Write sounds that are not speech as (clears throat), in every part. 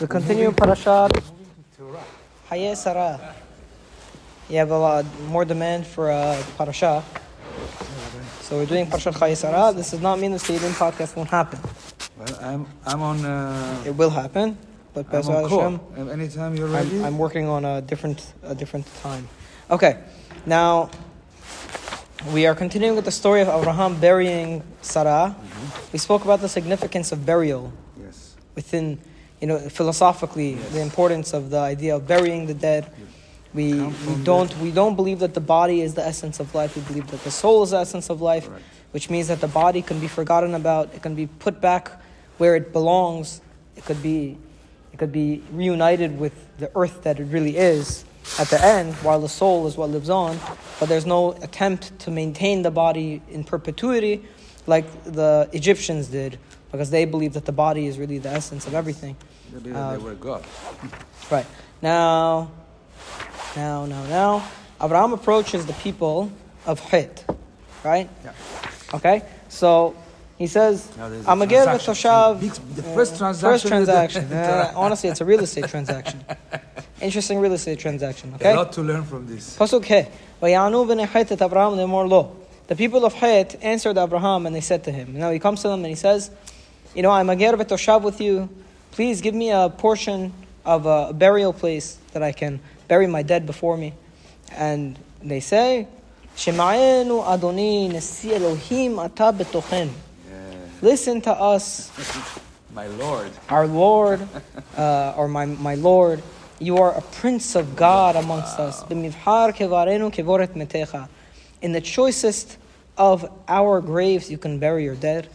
We continue Parashat Hayeh Sarah. You have a lot more demand for uh, Parasha. So we're doing Parashat Hayeh Sarah. This does not mean the Seidim podcast won't happen. Well, I'm I'm on. Uh, It will happen, but I'm on Hashem, call. Anytime you're ready. I'm, I'm working on a different a different time. Okay, now we are continuing with the story of Abraham burying Sarah. We spoke about the significance of burial yes. within, you know, philosophically, the importance of the idea of burying the dead. We, we don't we don't believe that the body is the essence of life. We believe that the soul is the essence of life, Correct. which means that the body can be forgotten about. It can be put back where it belongs. It could be it could be reunited with the earth that it really is at the end, while the soul is what lives on. But there's no attempt to maintain the body in perpetuity like the Egyptians did, because they believed that the body is really the essence of everything. They they were God. Right. Now, now, now, now, Abraham approaches the people of Hit, right? Yeah. Okay, so he says, I'm a give a Toshav. The first transaction. First transaction. (laughs) uh, honestly, it's a real estate transaction. (laughs) Interesting real estate transaction. Okay? A lot to learn from this. Pasuk He. The people of Hayat answered Abraham and they said to him, Now he comes to them and he says, You know, I'm a Ger with you. Please give me a portion of a burial place that I can bury my dead before me. And they say, Shema'enu Adoni Nesi Elohim ata betochen. Listen to us, (laughs) My Lord. our Lord, uh, or my, my Lord, you are a prince of God amongst us. B'mivhar kevarenu kevoret metecha. In the choicest of our graves, you can bury your dead.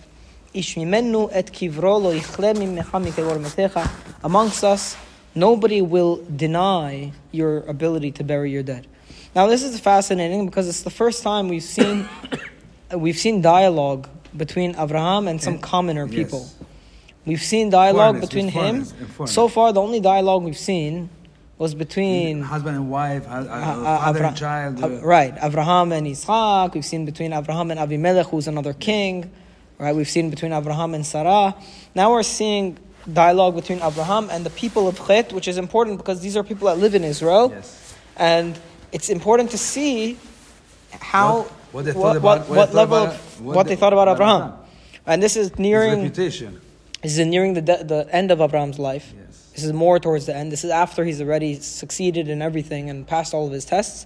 Ish mimenu et kivro lo yichle mimecha mikevor metecha. Amongst us, nobody will deny your ability to bury your dead. Now, this is fascinating because it's the first time we've seen (coughs) we've seen dialogue between Abraham and some And- commoner yes. people. We've seen dialogue Foreigners, between him. foreigners. So far, the only dialogue we've seen was between husband and wife, uh, uh, uh, father Avra- and child. uh, right, Abraham and Isaac. We've seen between Abraham and Abimelech, who's another king. Right, we've seen between Abraham and Sarah. Now we're seeing dialogue between Abraham and the people of Chet, which is important because these are people that live in Israel, Yes. and it's important to see how What- what they thought what, about- what, what they what thought level about- of what they- they thought about Abraham. Abraham. And this is His nearing reputation. this is nearing the, de- the end of Abraham's life. Yes. This is more towards the end. This is after he's already succeeded in everything and passed all of his tests.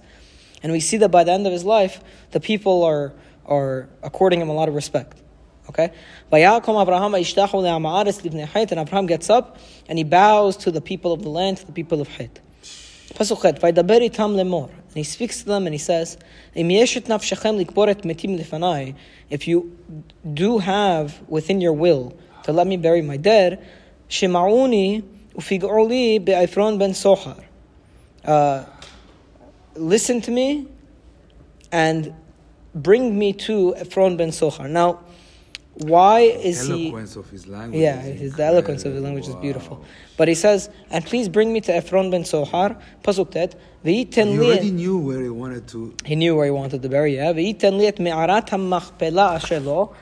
And we see that by the end of his life, the people are, are according him a lot of respect. Okay? Abraham ishtachu le'ama'aretz libnei Chet, And Abraham gets up and he bows to the people of the land, to the people of itam lemor. And he speaks to them and he says. If you do have within your will to let me bury my dead, shema'uni ufig'oli be'ifron ben sohar. Uh, listen to me and bring me to Ephron ben Sohar. Now, why is he... eloquence of his language. Yeah, is his, the eloquence of his language is beautiful. But he says, and please bring me to Ephron ben Sohar, pasuk tet, He already knew where he wanted to. he knew where he wanted to bury yeah. v'yiten li me'arat ha'machpelah asher lo,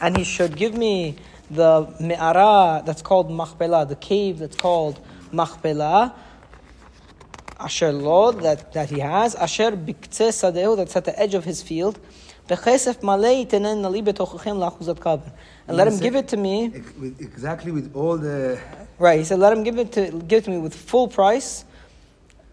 and he should give me the me'ara that's called machpelah, the cave that's called machpelah, asher lo, that, that he has, asher biktzeh sadehu, that's at the edge of his field, b'chesef malei tenen nali betochachem la'achuzat kabel. And let him give it to me, Exactly with all the. Right, he said, let him give it to give it to me with full price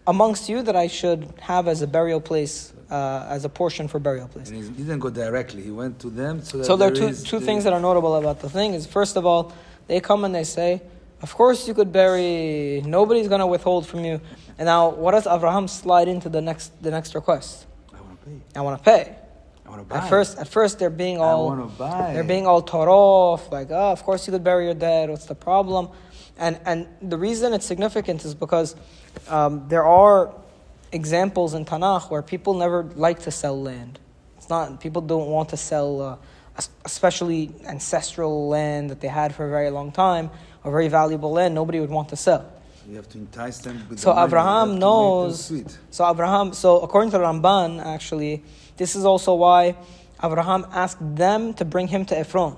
amongst you that I should have as a burial place, uh, as a portion for burial place. And he didn't go directly. He went to them so So there are two, two things that are notable about the thing is first of all, they come and they say, of course you could bury, nobody's going to withhold from you. And now, what does Abraham slide into the next the next request? I want to pay. I want to pay. I want to buy. At first, at first they're being I all buy. they're being all taught off, like, oh, of course you could bury your dead. What's the problem? And and the reason it's significant is because um, there are examples in Tanakh where people never like to sell land. It's not people don't want to sell, uh, especially ancestral land that they had for a very long time, or very valuable land. Nobody would want to sell. You have to entice them So the money. You have Abraham to make them knows. So Abraham. So according to Ramban, actually, this is also why Abraham asked them to bring him to Ephron,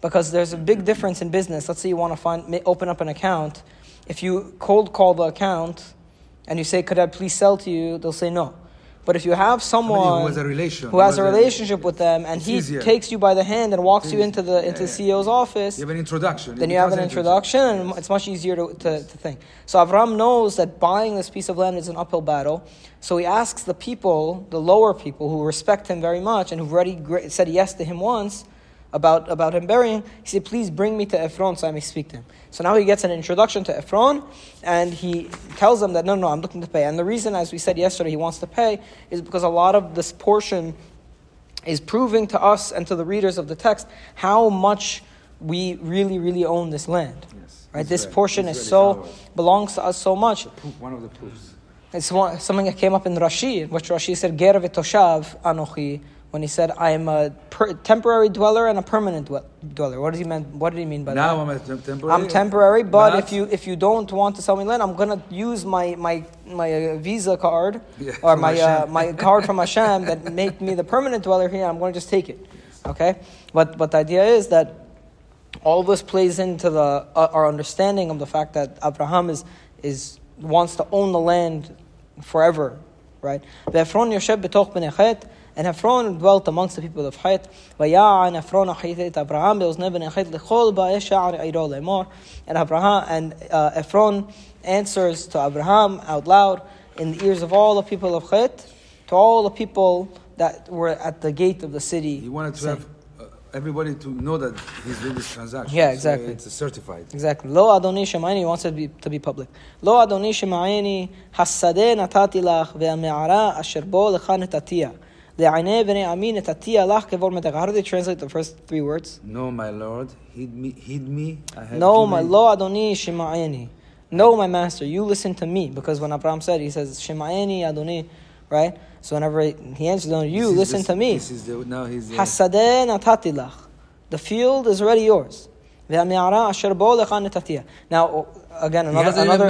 because there's a big difference in business. Let's say you want to find open up an account, if you cold call the account and you say, "Could I please sell to you?" They'll say no. But if you have someone who has a relation, who has a who has a- relationship with them, and he easier. takes you by the hand and walks you into the Yeah, into the yeah. CEO's office, You have an introduction. then It you have an introduction, and it's much easier to, to, to think. So Avram knows that buying this piece of land is an uphill battle. So he asks the people, the lower people who respect him very much and who've already said yes to him once about, about him burying, he said, Please bring me to Ephron so I may speak to him. So now he gets an introduction to Ephron and he tells them that, No, no, I'm looking to pay. And the reason, as we said yesterday, he wants to pay is because a lot of this portion is proving to us and to the readers of the text how much we really, really own this land. Yes. Right? This portion is so belongs to us so much. Proof- One of the proofs. It's one, something that came up in Rashi, which Rashi said, "Ger v'toshav anochi," when he said, "I am a per- temporary dweller and a permanent dwe- dweller." What does he mean? What did he mean by Now that? Now I'm temporary. I'm temporary, but if you if you don't want to sell me land, I'm gonna use my my my uh, Visa card (laughs) Yeah, or my uh, my card from Hashem that made me the permanent dweller here. I'm gonna just take it, okay? But but the idea is that all this plays into the uh, our understanding of the fact that Abraham is is wants to own the land forever, right? Ve'Ephron yoshev b'toch bnei Chet, and Ephron dwelt amongst the people of Chet. Vaya'an Ephron et Abraham be'ozne bnei Chet l'chol ba'eh sha'ar eiro lemor. And Abraham and uh, Ephron answers to Abraham out loud in the ears of all the people of Chet, to all the people that were at the gate of the city. He wanted to saying- have uh, everybody to know that he's doing this transaction. Yeah, So exactly. it's certified. Exactly. Lo Adoni Shemaini wants it to be, to be public. Lo Adoni Shemaini hasadeh natati lach ve'ame'ara asher bo lecha. Le'anei b'nei ami netatia lach kevor metech. How do they translate the first three words? No, my Lord, heed me. Heed me. I No, my Lo Adoni Shemaini. No, my master, you listen to me. Because when Abraham said, he says, Shemaini Adoni, right? So whenever he answers, you This is listen this- to me. This is the now he's. Hasadeh natati. The field is already yours. Ve'ame'ara asher lecha netatia. Now, again, another, another.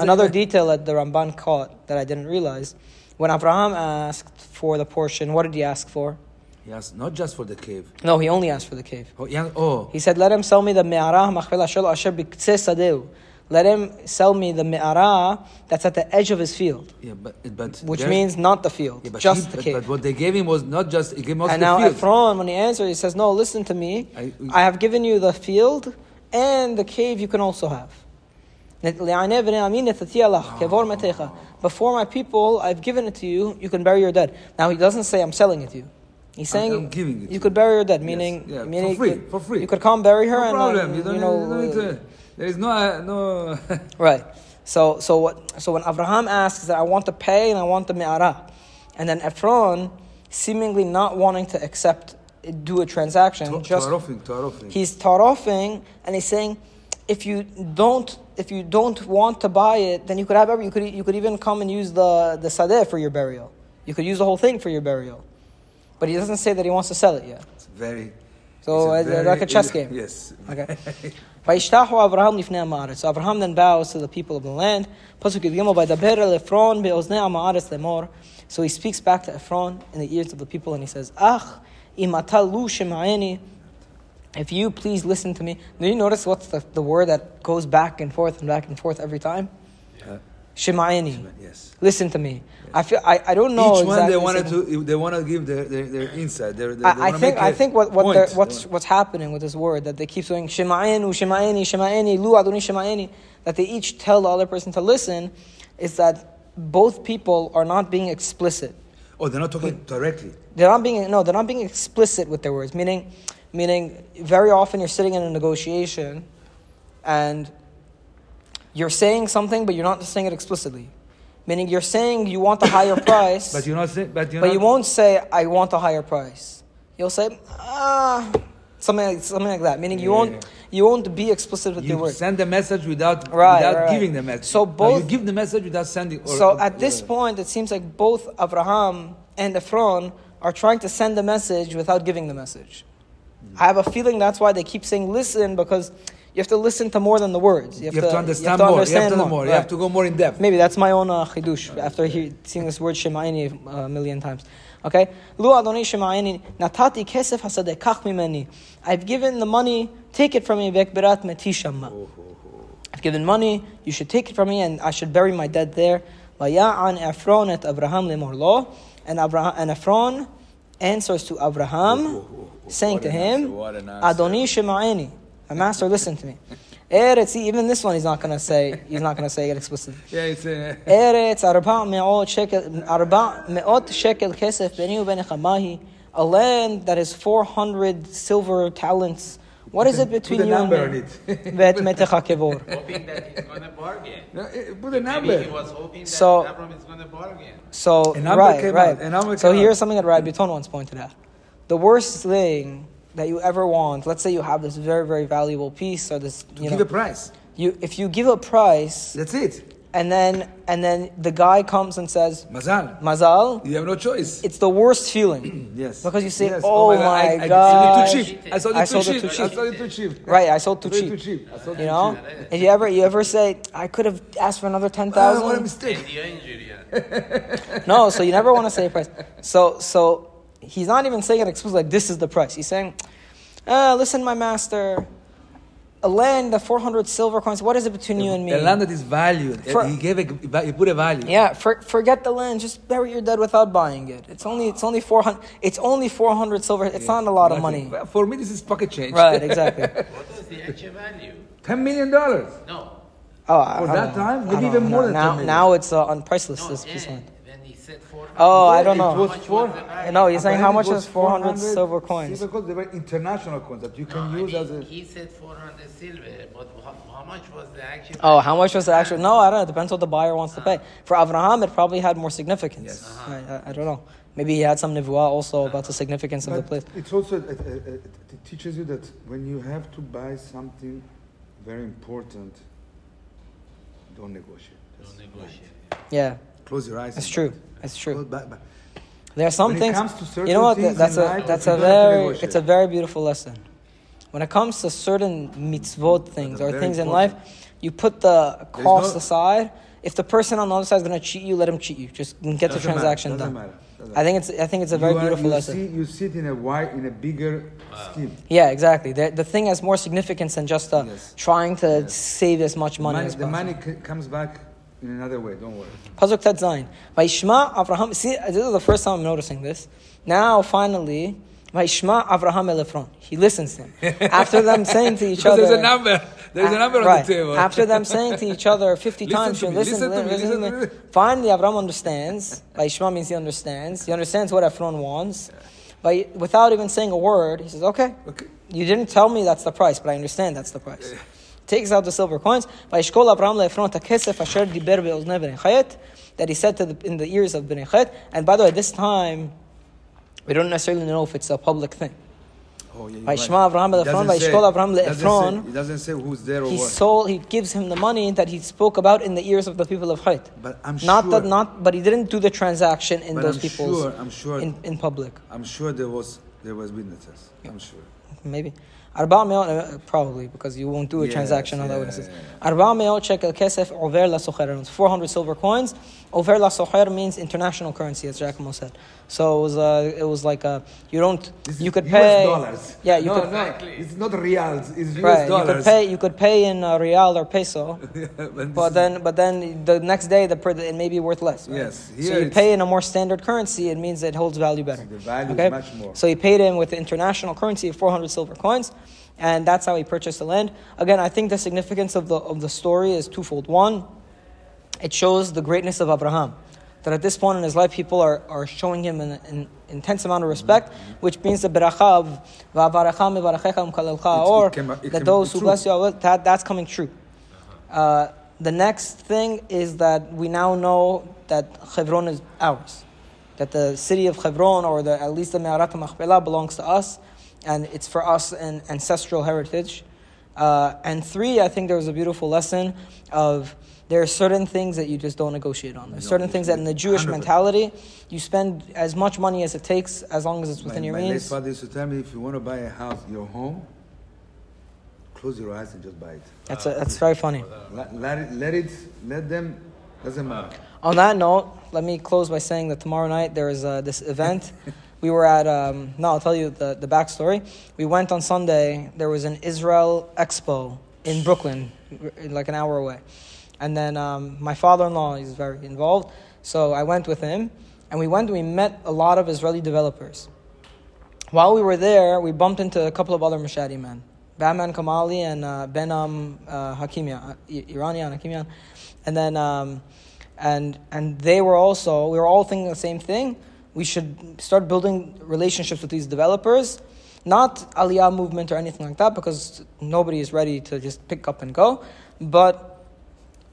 Another detail that the Ramban caught that I didn't realize. When Abraham asked for the portion, what did he ask for? he asked not just for the cave. No, he only asked for the cave. Oh, he asked- oh, He said, let him sell me the me'ara machpela shel asher sadeu. Let him sell me the me'ara that's at the edge of his field, yeah, but but which means not the field, yeah, but just he- the but, cave. But what they gave him was not just. He gave him also And the now field. Ephron, when he answered, he says, No, listen to me. I- I, have given you the field and the cave you can also have. Before my people, I've given it to you, you can bury your dead. Now he doesn't say I'm selling it to you. He's saying I'm giving it you could bury your dead, Yes, meaning, yeah, for free, you could- for free. You could come bury her no and problem. uh, you don't, you need- know, you don't need to. There is no uh, no. (laughs) Right. So so what so when Abraham asks that I want to pay and I want the me'ara, and then Ephron, seemingly not wanting to accept do a transaction, just to Arofing, to Arofing. he's taroffing and he's saying if you don't if you don't want to buy it, then you could have every, you could you could even come and use the the sadeh for your burial. You could use the whole thing for your burial, but he doesn't say that he wants to sell it yet. It's very. So it's a uh, very, like a chess game. Yes. Okay. so Abraham then bows to the people of the land. So he speaks back to Ephron in the ears of the people and he says, "Ach, imatalu shemaeni." If you please listen to me. Do you notice what's the, the word that goes back and forth and back and forth every time? Shema'ani. yes. Listen to me. I feel I, I don't know Each one they wanted to they want to give their their, their insight. Their, their, they I, I think I think what, what what's wanna- what's happening with this word that they keep saying shema'enu shema'eni shema'eni lu adoni shema'eni that they each tell the other person to listen is that both people are not being explicit. oh, they're not talking directly. They're not being no, they're not being explicit with their words. Meaning, meaning very often you're sitting in a negotiation, and you're saying something, but you're not saying it explicitly. Meaning you're saying you want a higher (coughs) price, But you're not saying. But you're but not, you won't say I want a higher price. You'll say ah, something like, something like that. Meaning you Yeah. won't you won't be explicit with your You words. send the message without Right, without right, giving the message. So both- you give the message without sending. Or, So or- at this uh, point, it seems like both Abraham and Ephron are trying to send the message without giving the message. I have a feeling that's why they keep saying listen because you have to listen to more than the words. you have to understand more. You have to know more. You have to go more in depth. Maybe that's my own uh, chidush after he, seeing this word shema'ini uh, a million times. Okay? Lu adoni shema'ini natati kesef hasadeh kach mimeni. I've given the money, take it from me vekberat metishamma. I've given money, you should take it from me, and I should bury my dead there. Vaya'an Ephron et Abraham lemorlo. And, Abraham, and Ephron answers to Abraham, saying to him, Adoni Shema'eni. My master, listen to me. Eretz, even this one he's not gonna say, he's not gonna say it explicitly. (laughs) Yeah, it's Eretz, arba me'ot shekel, arba me'ot shekel kesef beni u'benechamahi. A land that is 400 silver talents. What is it between put a you and number on me? it. (laughs) Bet metecha kevor. (laughs) hoping that he's going to bargain. No, eh, Put a Maybe he was hoping that So- Avram is going to bargain. So, right, right. out, So here's something that Rabbi Biton once pointed out. The worst thing that you ever want, let's say you have this very, very valuable piece or this, you Give know, a price. you, if you give a price That's it. and then, and then the guy comes and says, Mazal. Mazal, You have no choice. it's the worst feeling. (clears throat) Yes. Because you say, Yes. "Oh, oh I- my I, gosh. I, sold it too cheap. I sold it I too sold it cheap. I sold it too cheap. Right, I sold too I sold cheap. too cheap. I sold You know, if you ever you ever say I could have asked for another ten thousand. What a mistake. (laughs) No, so you never want to say a price. So so he's not even saying it explicitly like this is the price. He's saying, uh, listen, my master, a land, the four hundred silver coins. What is it between you and me? A land that is valued. For- he gave a, he put a value. Yeah, for, forget the land. Just bury your dead without buying it. It's only it's only four hundred. It's only four hundred silver. It's not a lot of money. Well, For me, this is pocket change. Right, exactly. (laughs) What was the actual value? Ten million dollars. No. Oh, I- For I that know. time, maybe even know. more than now. 10 million. Now it's uh, on priceless. No, This piece of yeah, land. when he said 400. Oh, I don't it know. was How much four- was the value? I know he's saying how much Apparently is it 400 silver coins. Silver coins, they were international coins that you No, can I use mean, as a. he said 400 silver, but how, how much was the actual Oh, how much was the actual? No, I don't know. It depends what the buyer wants to pay. Uh-huh. For Abraham, it probably had more significance. Yes. I, I, I don't know. Maybe he had some nivua also about the significance of the place. But it's also it, it, it, it teaches you that when you have to buy something very important, don't negotiate. Don't negotiate. Yeah, Close your eyes. it's true. it. It's true. Close- buy- buy- There are some things. comes to certain You know what? things That's a life, that's a don't have to very it's a very beautiful lesson. When it comes to certain mitzvot things or very things in life, you put the There's cost no- aside. If the person on the other side is going to cheat you, let him cheat you. Just get the transaction matter, done. matter, I think it's I think it's a very you are- beautiful you lesson. See, you sit in a wide, in a bigger scheme. Yeah, exactly. The, the thing has more significance than just uh, Yes. trying to save as much money Money- as the possible. money c- comes back in another way. Don't worry. Pasuk Tet Zayin. Vayishma Avraham. See, this is the first time I'm noticing this. Now, finally, Vayishma Avraham el Ephron. He listens to him. (laughs) After them saying to each other. there's a number. There's a Ah, number on right. the table. After them saying to each other 50 Listen times, to me, listen, listen to me, listen, listen to me. Finally, Avraham understands. Vayishma means he understands. He understands what Ephron wants. But without even saying a word, he says, okay. Okay. You didn't tell me that's the price, but I understand that's the price. Takes out the silver coins. Vayishkol Abraham le'Ephron takesef asher diber be'oznei bnei Chayet, that he said to the, in the ears of Bnei Chet. And by the way, this time, we don't necessarily know if it's a public thing. Oh, yeah, right. Le'Ephron, doesn't say- Vayishkol Avraham it doesn't say- It doesn't say who's there or He what. sold. He gives him the money that he spoke about in the ears of the people of Chayt. But I'm Not sure. that, not, but he didn't do the transaction in But those I'm people's sure- I'm sure- in, in public. I'm sure there was there was witnesses. I'm sure. Maybe. Arba me'ot, uh, probably, because you won't do a Yes, transaction on yeah, witnesses. yeah, Arba me'ot shekel kesef over la socher. 400 silver coins. Over la socher means international currency, as Giacomo said. So it was, uh, it was like, uh, you don't, you could US pay. dollars. Yeah, you no, could, no, it's not reals. It's US right, you could pay, you could pay in uh, real or peso. (laughs) But But then, but then the next day, the per- it may be worth less. Right? Yes, So you pay in a more standard currency. It means it holds value better. The value is much more. So he paid him with international currency of 400 silver coins, and that's how he purchased the land. Again, I think the significance of the of the story is twofold. One, it shows the greatness of Abraham. That at this point in his life, people are, are showing him an, an intense amount of respect, which means the beracha of "Va'avarecha mevarechecha umkalalcha," It- it or came- that those who bless you, that, that's coming true. Uh, the next thing is that we now know that Hebron is ours. That the city of Hebron, or the, at least the Me'arat Machpelah, belongs to us, and it's for us an ancestral heritage. Uh, and three, I think there was a beautiful lesson of there are certain things that you just don't negotiate on. There's certain things that in the Jewish 100%. mentality, you spend as much money as it takes, as long as it's within my, your my late means. father used to tell me, if you want to buy a house, your home, close your eyes and just buy it. That's, a, that's very funny. Let, let it, let it, let them. Doesn't matter. On that note, let me close by saying that tomorrow night there is uh, this event. (laughs) we were at, um, no, I'll tell you the, the backstory. We went on Sunday, there was an Israel Expo in Brooklyn, like an hour away. And then um, my father-in-law is very involved, so I went with him, and we went. We met a lot of Israeli developers. While we were there, we bumped into a couple of other Mashadi men, Bahman Kamali and uh, Behnam uh, Hakimian, Iranian Hakimian, and then um, and and they were also we were all thinking the same thing. We should start building relationships with these developers, not Aliyah movement or anything like that, because nobody is ready to just pick up and go, but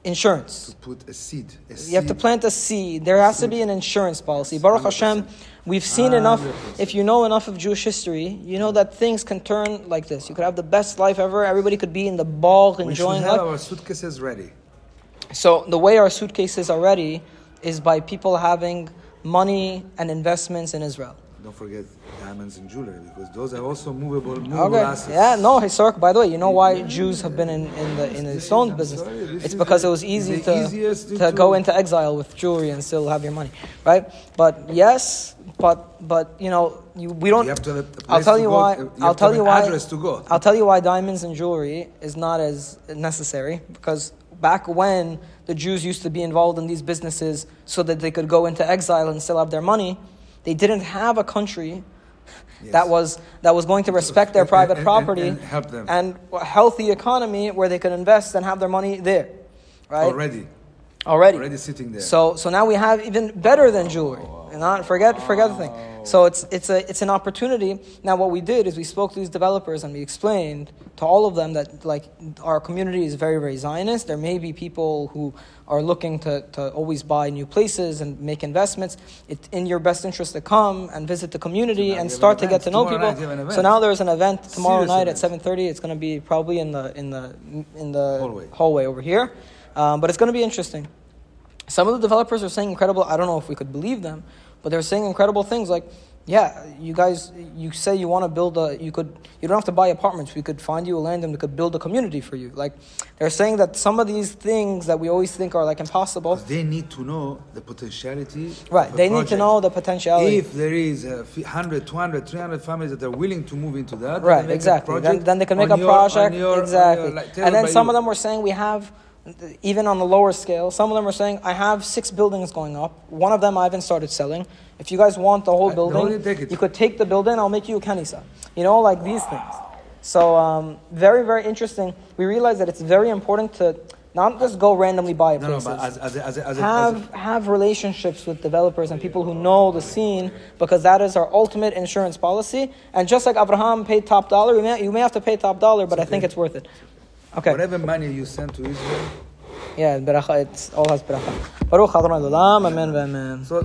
insurance. To put a seed. A You have to plant a seed. There has to be an insurance policy. Baruch Hashem, we've seen enough. 100%. If you know enough of Jewish history, you know that things can turn like this. You could have the best life ever. Everybody could be in the ball We should enjoying have life. our suitcases ready. So the way our suitcases are ready is by people having money and investments in Israel. Don't forget diamonds and jewelry because those are also movable, movable Okay. assets. Yeah. No. Historic. By the way, you know why Jews have been in, in the in the stone business? sorry, It's because the- it was easy to to go into exile with jewelry and still have your money, right? But yes, but but you know you, we don't. You have to have I'll tell you why. You I'll tell you why. address to go. I'll tell you why diamonds and jewelry is not as necessary because back when the Jews used to be involved in these businesses so that they could go into exile and still have their money, they didn't have a country Yes. that was that was going to respect their private and- and- property and help them. and a healthy economy where they could invest and have their money there, right? Already. Already. Already sitting there. So so now we have even better than jewelry. Oh, and not forget forget the thing. So it's it's a it's an opportunity. Now what we did is we spoke to these developers and we explained to all of them that like our community is very very Zionist. There may be people who are looking to, to always buy new places and make investments. It's in your best interest to come and visit the community So and start to get to know Tomorrow people. night you have an So now there's an event tomorrow Serious night event. at seven thirty. It's going to be probably in the in the in the Hallway. hallway over here, um, but it's going to be interesting. Some of the developers are saying incredible. I don't know if we could believe them, but they're saying incredible things like, "Yeah, you guys, you say you want to build a, you could, you don't have to buy apartments. We could find you a land and we could build a community for you." Like, they're saying that some of these things that we always think are like impossible, they need to know the potentiality. right? They need to know the potentiality. If there is uh, a f- 100, 200, 300 families that are willing to move into that, Right, they make a exactly. Then, then they can make a project. your- exactly. your, like, and then some of them were saying we have, even on the lower scale, some of them are saying, I have six buildings going up. One of them I haven't started selling. If you guys want the whole building, you take it. you could take the building, I'll make you a kanisa. You know, like these things. So, um, very, very interesting. We realize that it's very important to not just go randomly buy No, no, places as, as, a, as, a, as, a, as have have relationships with developers and people who know the scene because that is our ultimate insurance policy. And just like Abraham paid top dollar, you may, you may have to pay top dollar, but I think it's worth it. Okay. whatever money you send to Israel, Yeah, it's all has beracha. Baruch Adonai Olam, amen, amen. so